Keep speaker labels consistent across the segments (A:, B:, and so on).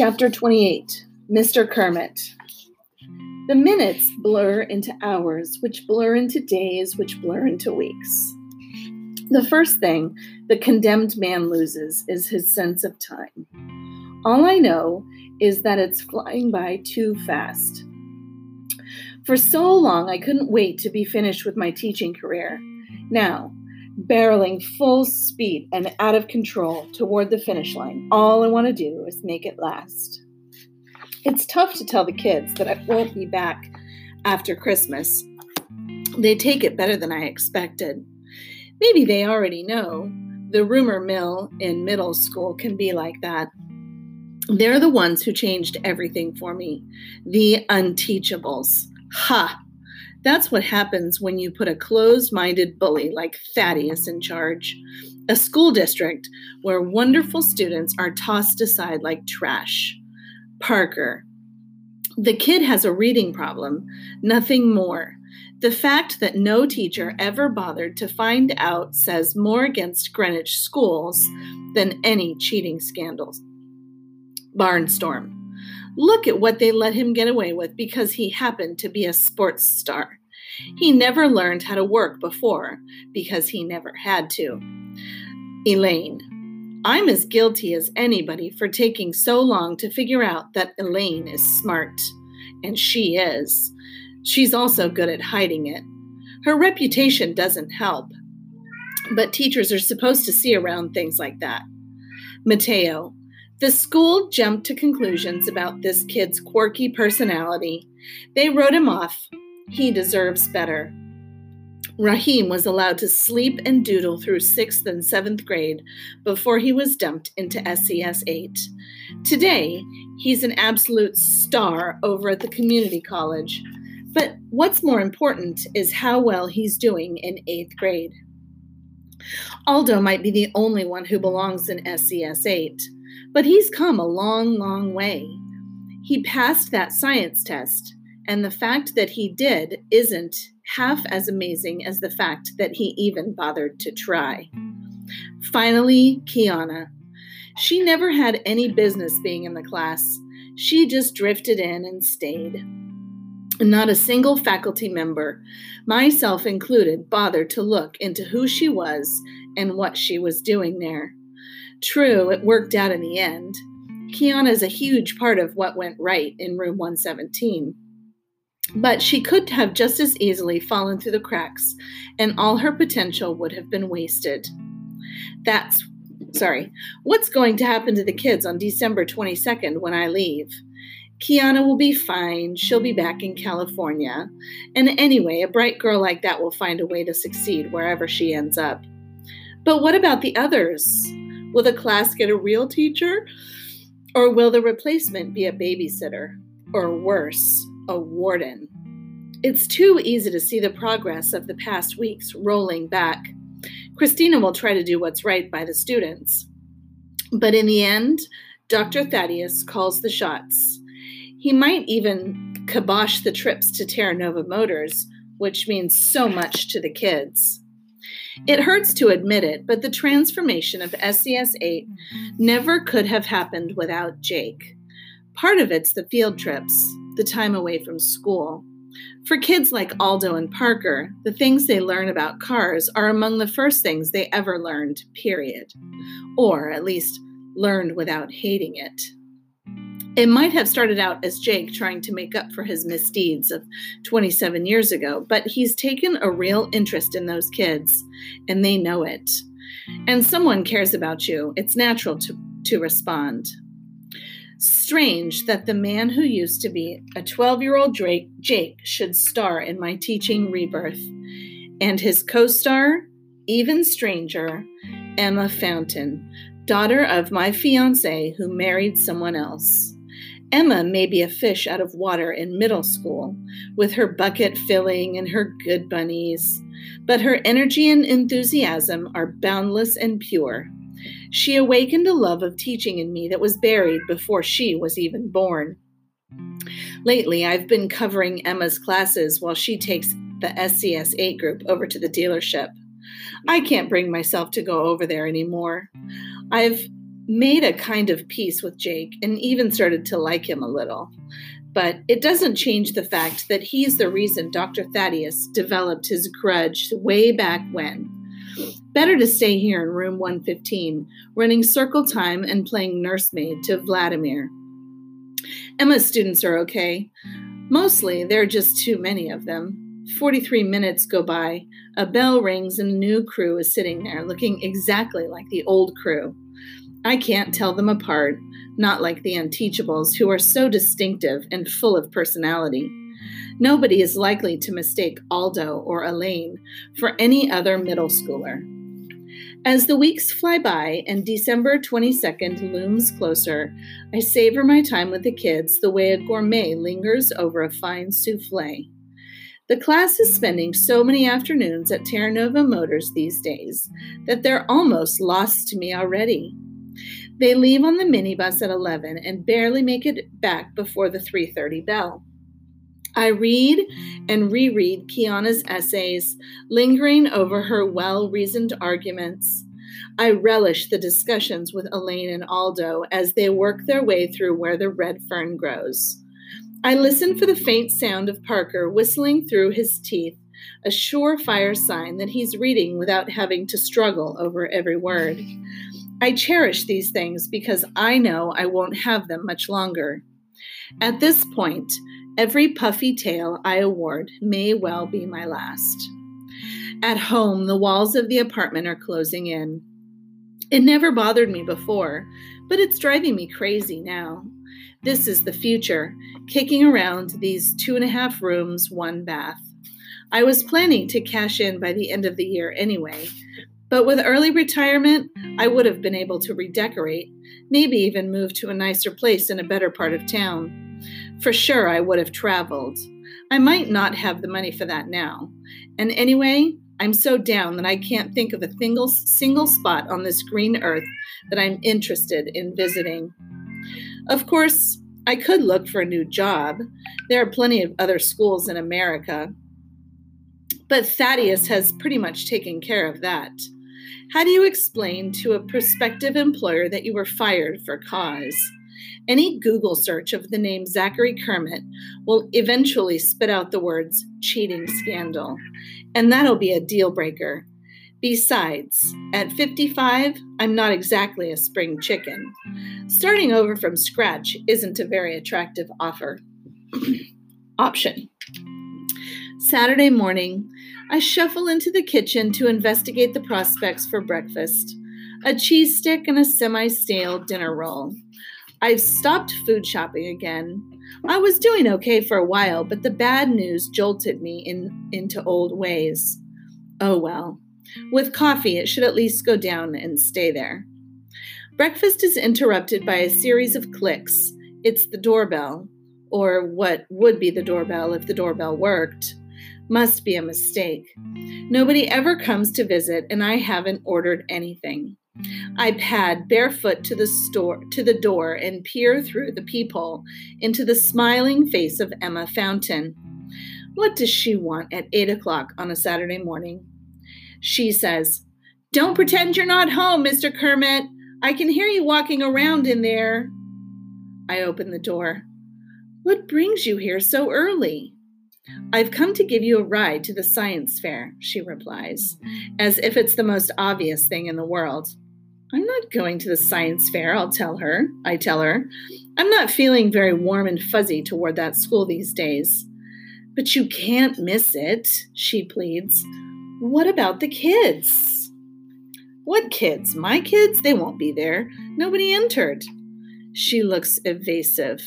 A: Chapter 28 Mr. Kermit. The minutes blur into hours, which blur into days, which blur into weeks. The first thing the condemned man loses is his sense of time. All I know is that it's flying by too fast. For so long, I couldn't wait to be finished with my teaching career. Now, barreling full speed and out of control toward the finish line. All I want to do is make it last. It's tough to tell the kids that I won't be back after Christmas. They take it better than I expected. Maybe they already know. The rumor mill in middle school can be like that. They're the ones who changed everything for me. The unteachables. Ha! That's what happens when you put a closed minded bully like Thaddeus in charge. A school district where wonderful students are tossed aside like trash. Parker. The kid has a reading problem, nothing more. The fact that no teacher ever bothered to find out says more against Greenwich schools than any cheating scandals. Barnstorm. Look at what they let him get away with because he happened to be a sports star. He never learned how to work before because he never had to. Elaine. I'm as guilty as anybody for taking so long to figure out that Elaine is smart. And she is. She's also good at hiding it. Her reputation doesn't help. But teachers are supposed to see around things like that. Mateo. The school jumped to conclusions about this kid's quirky personality. They wrote him off. He deserves better. Rahim was allowed to sleep and doodle through sixth and seventh grade before he was dumped into SES 8. Today, he's an absolute star over at the community college. But what's more important is how well he's doing in eighth grade. Aldo might be the only one who belongs in SES 8. But he's come a long, long way. He passed that science test, and the fact that he did isn't half as amazing as the fact that he even bothered to try. Finally, Kiana. She never had any business being in the class. She just drifted in and stayed. Not a single faculty member, myself included, bothered to look into who she was and what she was doing there. True, it worked out in the end. Kiana is a huge part of what went right in room 117. But she could have just as easily fallen through the cracks, and all her potential would have been wasted. That's, sorry, what's going to happen to the kids on December 22nd when I leave? Kiana will be fine. She'll be back in California. And anyway, a bright girl like that will find a way to succeed wherever she ends up. But what about the others? Will the class get a real teacher? Or will the replacement be a babysitter? Or worse, a warden? It's too easy to see the progress of the past weeks rolling back. Christina will try to do what's right by the students. But in the end, Dr. Thaddeus calls the shots. He might even kibosh the trips to Terranova Motors, which means so much to the kids. It hurts to admit it, but the transformation of SES 8 never could have happened without Jake. Part of it's the field trips, the time away from school. For kids like Aldo and Parker, the things they learn about cars are among the first things they ever learned, period. Or at least learned without hating it. It might have started out as Jake trying to make up for his misdeeds of 27 years ago, but he's taken a real interest in those kids, and they know it. And someone cares about you, it's natural to, to respond. Strange that the man who used to be a 12 year old Jake should star in my teaching rebirth, and his co star, even stranger, Emma Fountain, daughter of my fiance who married someone else. Emma may be a fish out of water in middle school, with her bucket filling and her good bunnies, but her energy and enthusiasm are boundless and pure. She awakened a love of teaching in me that was buried before she was even born. Lately, I've been covering Emma's classes while she takes the SES 8 group over to the dealership. I can't bring myself to go over there anymore. I've made a kind of peace with Jake and even started to like him a little. But it doesn't change the fact that he's the reason Dr. Thaddeus developed his grudge way back when. Better to stay here in room 115, running circle time and playing nursemaid to Vladimir. Emma's students are okay. Mostly, there are just too many of them. 43 minutes go by, a bell rings, and a new crew is sitting there looking exactly like the old crew. I can't tell them apart, not like the unteachables, who are so distinctive and full of personality. Nobody is likely to mistake Aldo or Elaine for any other middle schooler. As the weeks fly by and December 22nd looms closer, I savor my time with the kids the way a gourmet lingers over a fine souffle. The class is spending so many afternoons at Terranova Motors these days that they're almost lost to me already. They leave on the minibus at 11 and barely make it back before the 3:30 bell. I read and reread Kiana's essays, lingering over her well-reasoned arguments. I relish the discussions with Elaine and Aldo as they work their way through where the red fern grows. I listen for the faint sound of Parker whistling through his teeth, a surefire sign that he's reading without having to struggle over every word. I cherish these things because I know I won't have them much longer. At this point, every puffy tail I award may well be my last. At home, the walls of the apartment are closing in. It never bothered me before, but it's driving me crazy now. This is the future, kicking around these two and a half rooms, one bath. I was planning to cash in by the end of the year anyway, but with early retirement, I would have been able to redecorate, maybe even move to a nicer place in a better part of town. For sure, I would have traveled. I might not have the money for that now. And anyway, I'm so down that I can't think of a single, single spot on this green earth that I'm interested in visiting. Of course, I could look for a new job. There are plenty of other schools in America. But Thaddeus has pretty much taken care of that. How do you explain to a prospective employer that you were fired for cause? Any Google search of the name Zachary Kermit will eventually spit out the words cheating scandal, and that'll be a deal breaker. Besides, at 55, I'm not exactly a spring chicken. Starting over from scratch isn't a very attractive offer. Option. Saturday morning, I shuffle into the kitchen to investigate the prospects for breakfast a cheese stick and a semi stale dinner roll. I've stopped food shopping again. I was doing okay for a while, but the bad news jolted me in, into old ways. Oh well. With coffee, it should at least go down and stay there. Breakfast is interrupted by a series of clicks. It's the doorbell, or what would be the doorbell if the doorbell worked must be a mistake. Nobody ever comes to visit, and I haven't ordered anything. I pad barefoot to the store to the door and peer through the peephole into the smiling face of Emma Fountain. What does she want at eight o'clock on a Saturday morning? She says, Don't pretend you're not home, Mr. Kermit. I can hear you walking around in there. I open the door. What brings you here so early? I've come to give you a ride to the science fair, she replies, as if it's the most obvious thing in the world. I'm not going to the science fair, I'll tell her. I tell her. I'm not feeling very warm and fuzzy toward that school these days. But you can't miss it, she pleads. What about the kids? What kids? My kids? They won't be there. Nobody entered. She looks evasive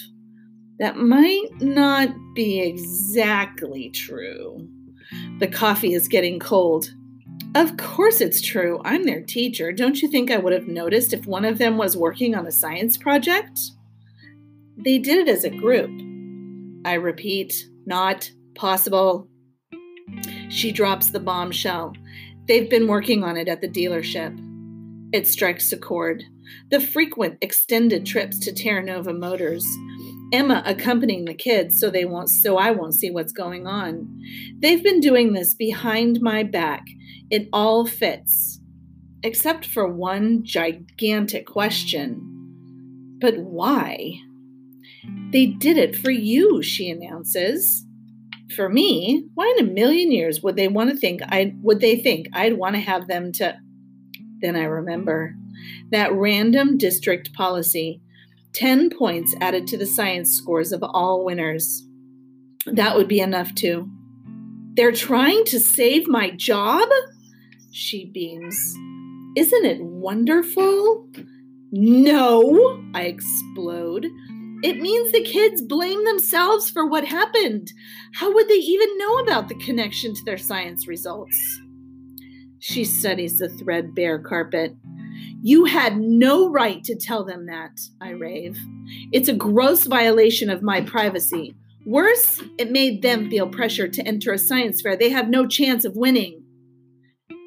A: that might not be exactly true. The coffee is getting cold. Of course it's true. I'm their teacher. Don't you think I would have noticed if one of them was working on a science project? They did it as a group. I repeat, not possible. She drops the bombshell. They've been working on it at the dealership. It strikes a chord. The frequent extended trips to Terranova Motors, Emma accompanying the kids so they won't so I won't see what's going on. They've been doing this behind my back. It all fits. except for one gigantic question. But why? They did it for you, she announces. For me, why in a million years would they want to think I would they think I'd want to have them to then I remember that random district policy 10 points added to the science scores of all winners. That would be enough too. They're trying to save my job? She beams. Isn't it wonderful? No, I explode. It means the kids blame themselves for what happened. How would they even know about the connection to their science results? She studies the threadbare carpet. You had no right to tell them that, I mm. rave. It's a gross violation of my privacy. Worse, it made them feel pressure to enter a science fair they have no chance of winning.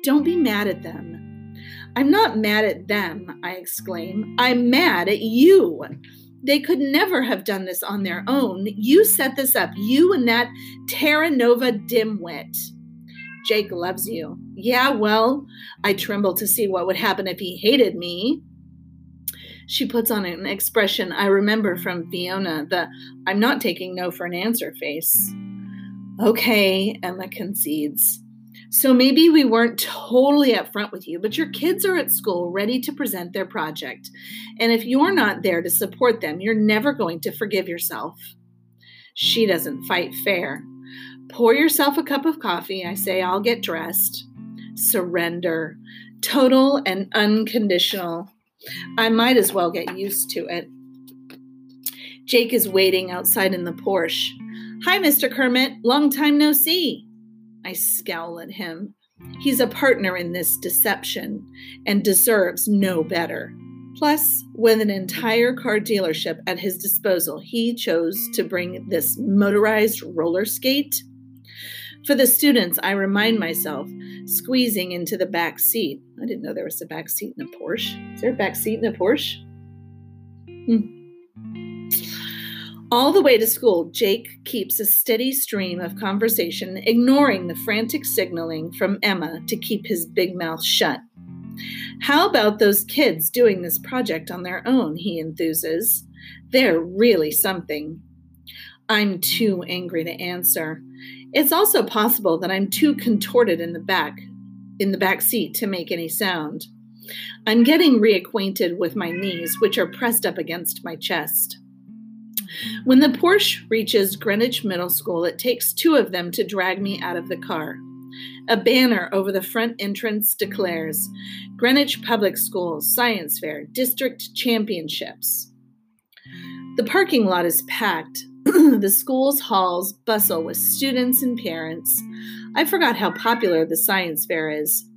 A: Don't be mad at them. I'm not mad at them, I exclaim. I'm mad at you. They could never have done this on their own. You set this up, you and that Terranova dimwit. Jake loves you. Yeah, well, I tremble to see what would happen if he hated me. She puts on an expression I remember from Fiona, the I'm not taking no for an answer face. Okay, Emma concedes. So maybe we weren't totally upfront with you, but your kids are at school ready to present their project. And if you're not there to support them, you're never going to forgive yourself. She doesn't fight fair. Pour yourself a cup of coffee. I say, I'll get dressed. Surrender. Total and unconditional. I might as well get used to it. Jake is waiting outside in the Porsche. Hi, Mr. Kermit. Long time no see. I scowl at him. He's a partner in this deception and deserves no better. Plus, with an entire car dealership at his disposal, he chose to bring this motorized roller skate. For the students, I remind myself, squeezing into the back seat. I didn't know there was a back seat in a Porsche. Is there a back seat in a Porsche? Hmm. All the way to school, Jake keeps a steady stream of conversation, ignoring the frantic signaling from Emma to keep his big mouth shut. How about those kids doing this project on their own? He enthuses. They're really something. I'm too angry to answer. It's also possible that I'm too contorted in the back, in the back seat to make any sound. I'm getting reacquainted with my knees, which are pressed up against my chest. When the Porsche reaches Greenwich Middle School, it takes two of them to drag me out of the car. A banner over the front entrance declares Greenwich Public Schools Science Fair District Championships. The parking lot is packed. the school's halls bustle with students and parents. I forgot how popular the science fair is.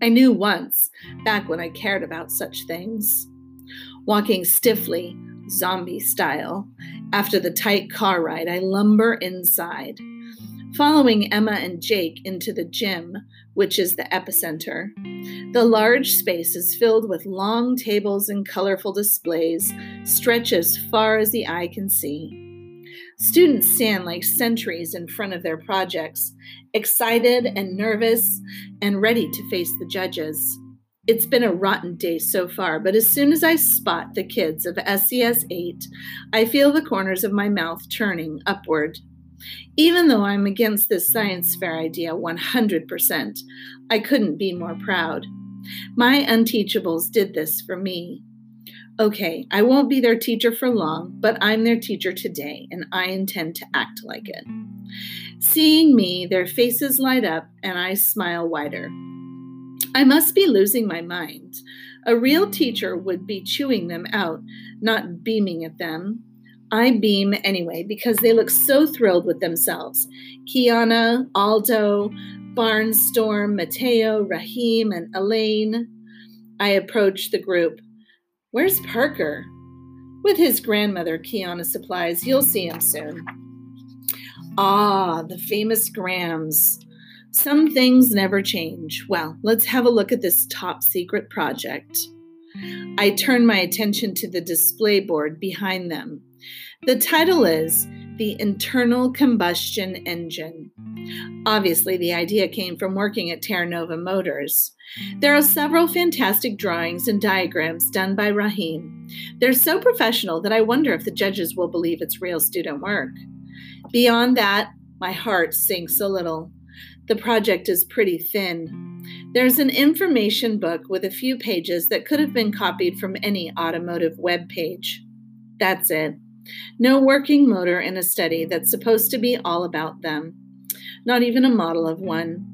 A: I knew once, back when I cared about such things. Walking stiffly, zombie style. After the tight car ride, I lumber inside. Following Emma and Jake into the gym, which is the epicenter, the large space is filled with long tables and colorful displays, stretch as far as the eye can see. Students stand like sentries in front of their projects, excited and nervous and ready to face the judges. It's been a rotten day so far, but as soon as I spot the kids of SES 8, I feel the corners of my mouth turning upward. Even though I'm against this science fair idea 100%, I couldn't be more proud. My unteachables did this for me. Okay, I won't be their teacher for long, but I'm their teacher today, and I intend to act like it. Seeing me, their faces light up, and I smile wider. I must be losing my mind. A real teacher would be chewing them out, not beaming at them. I beam anyway because they look so thrilled with themselves. Kiana, Aldo, Barnstorm, Mateo, Rahim, and Elaine. I approach the group. Where's Parker? With his grandmother, Kiana supplies. You'll see him soon. Ah, the famous Grams. Some things never change. Well, let's have a look at this top secret project. I turn my attention to the display board behind them. The title is The Internal Combustion Engine. Obviously, the idea came from working at Terranova Motors. There are several fantastic drawings and diagrams done by Rahim. They're so professional that I wonder if the judges will believe it's real student work. Beyond that, my heart sinks a little. The project is pretty thin. There's an information book with a few pages that could have been copied from any automotive web page. That's it. No working motor in a study that's supposed to be all about them. Not even a model of one.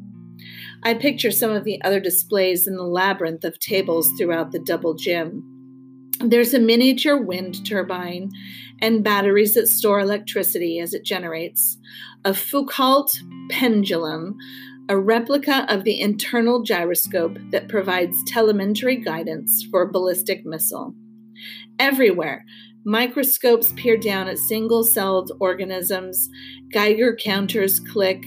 A: I picture some of the other displays in the labyrinth of tables throughout the double gym. There's a miniature wind turbine and batteries that store electricity as it generates, a Foucault pendulum, a replica of the internal gyroscope that provides telemetry guidance for a ballistic missile. Everywhere, microscopes peer down at single celled organisms, Geiger counters click,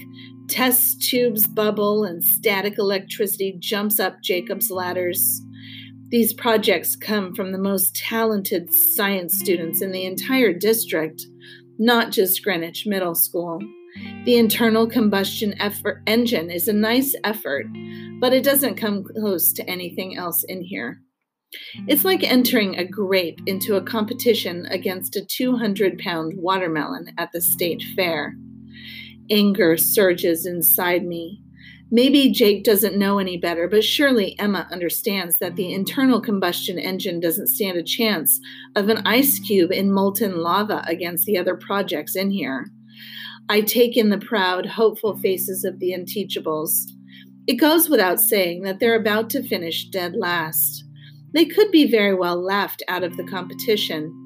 A: test tubes bubble, and static electricity jumps up Jacob's ladders. These projects come from the most talented science students in the entire district, not just Greenwich Middle School. The internal combustion effort engine is a nice effort, but it doesn't come close to anything else in here. It's like entering a grape into a competition against a 200 pound watermelon at the state fair. Anger surges inside me. Maybe Jake doesn't know any better, but surely Emma understands that the internal combustion engine doesn't stand a chance of an ice cube in molten lava against the other projects in here. I take in the proud, hopeful faces of the unteachables. It goes without saying that they're about to finish dead last. They could be very well left out of the competition.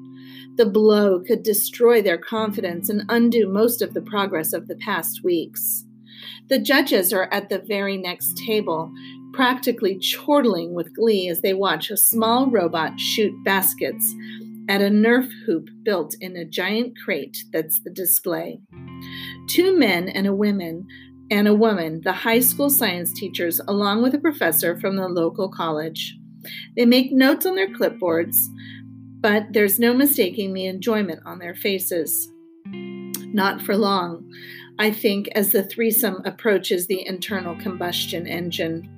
A: The blow could destroy their confidence and undo most of the progress of the past weeks. The judges are at the very next table, practically chortling with glee as they watch a small robot shoot baskets at a Nerf hoop built in a giant crate that's the display. Two men and a woman and a woman, the high school science teachers, along with a professor from the local college. They make notes on their clipboards, but there's no mistaking the enjoyment on their faces. Not for long, I think, as the threesome approaches the internal combustion engine.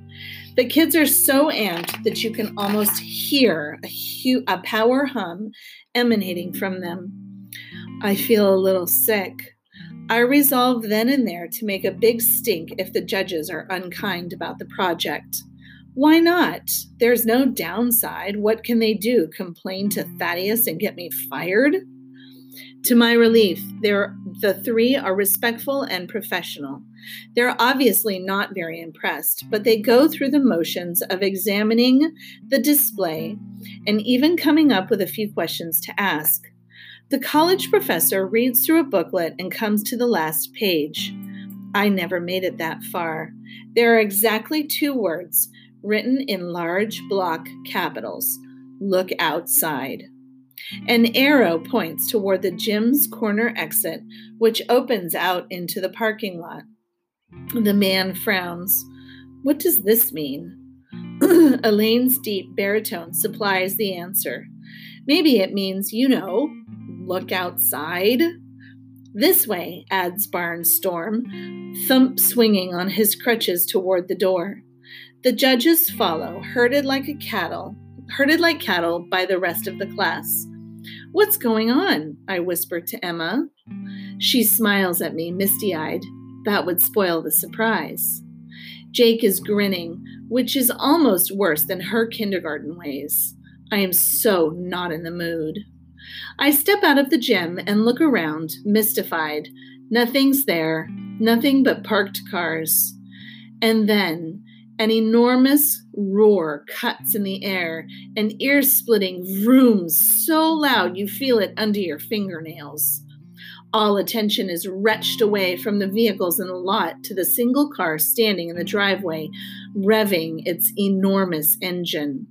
A: The kids are so amped that you can almost hear a, hu- a power hum emanating from them. I feel a little sick. I resolve then and there to make a big stink if the judges are unkind about the project. Why not? There's no downside. What can they do? Complain to Thaddeus and get me fired? To my relief, the three are respectful and professional. They're obviously not very impressed, but they go through the motions of examining the display and even coming up with a few questions to ask. The college professor reads through a booklet and comes to the last page. I never made it that far. There are exactly two words written in large block capitals Look outside. An arrow points toward the gym's corner exit, which opens out into the parking lot. The man frowns. What does this mean? Elaine's deep baritone supplies the answer. Maybe it means, you know, look outside. This way, adds Barnstorm, thump swinging on his crutches toward the door. The judges follow, herded like a cattle, herded like cattle by the rest of the class. What's going on? I whisper to Emma. She smiles at me, misty eyed. That would spoil the surprise. Jake is grinning, which is almost worse than her kindergarten ways. I am so not in the mood. I step out of the gym and look around, mystified. Nothing's there, nothing but parked cars. And then an enormous roar cuts in the air, an ear splitting vroom so loud you feel it under your fingernails. All attention is wrenched away from the vehicles in the lot to the single car standing in the driveway, revving its enormous engine.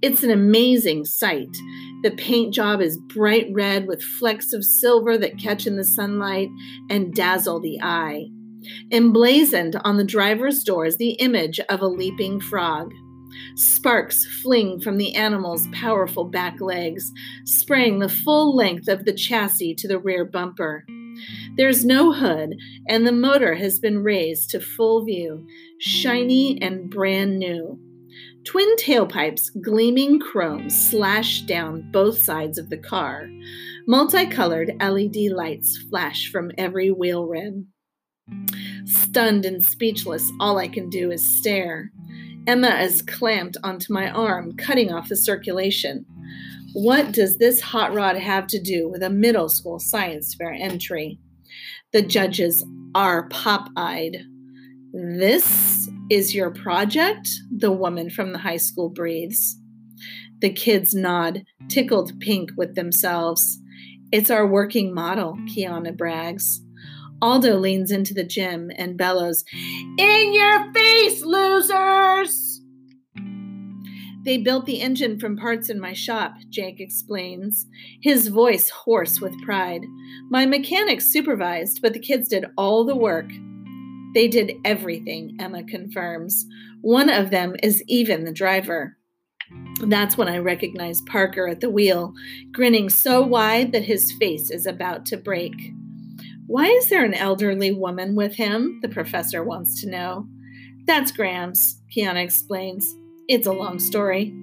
A: It's an amazing sight. The paint job is bright red with flecks of silver that catch in the sunlight and dazzle the eye. Emblazoned on the driver's door is the image of a leaping frog. Sparks fling from the animal's powerful back legs, spraying the full length of the chassis to the rear bumper. There's no hood, and the motor has been raised to full view, shiny and brand new. Twin tailpipes, gleaming chrome, slash down both sides of the car. Multicolored LED lights flash from every wheel rim. Stunned and speechless, all I can do is stare. Emma is clamped onto my arm, cutting off the circulation. What does this hot rod have to do with a middle school science fair entry? The judges are pop eyed. This is your project? The woman from the high school breathes. The kids nod, tickled pink with themselves. It's our working model, Kiana brags. Aldo leans into the gym and bellows, In your face, losers! They built the engine from parts in my shop, Jake explains, his voice hoarse with pride. My mechanics supervised, but the kids did all the work. They did everything, Emma confirms. One of them is even the driver. That's when I recognize Parker at the wheel, grinning so wide that his face is about to break. Why is there an elderly woman with him? The professor wants to know. That's Grams, Kiana explains. It's a long story.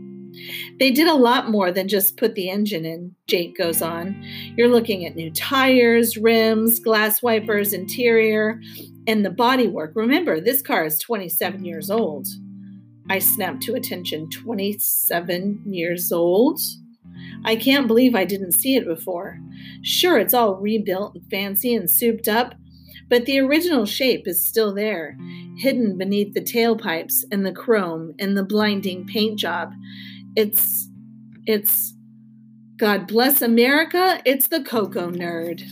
A: They did a lot more than just put the engine in, Jake goes on. You're looking at new tires, rims, glass wipers, interior, and the bodywork. Remember, this car is 27 years old. I snapped to attention. 27 years old? I can't believe I didn't see it before. Sure, it's all rebuilt and fancy and souped up, but the original shape is still there, hidden beneath the tailpipes and the chrome and the blinding paint job. It's, it's, God bless America, it's the Coco Nerd.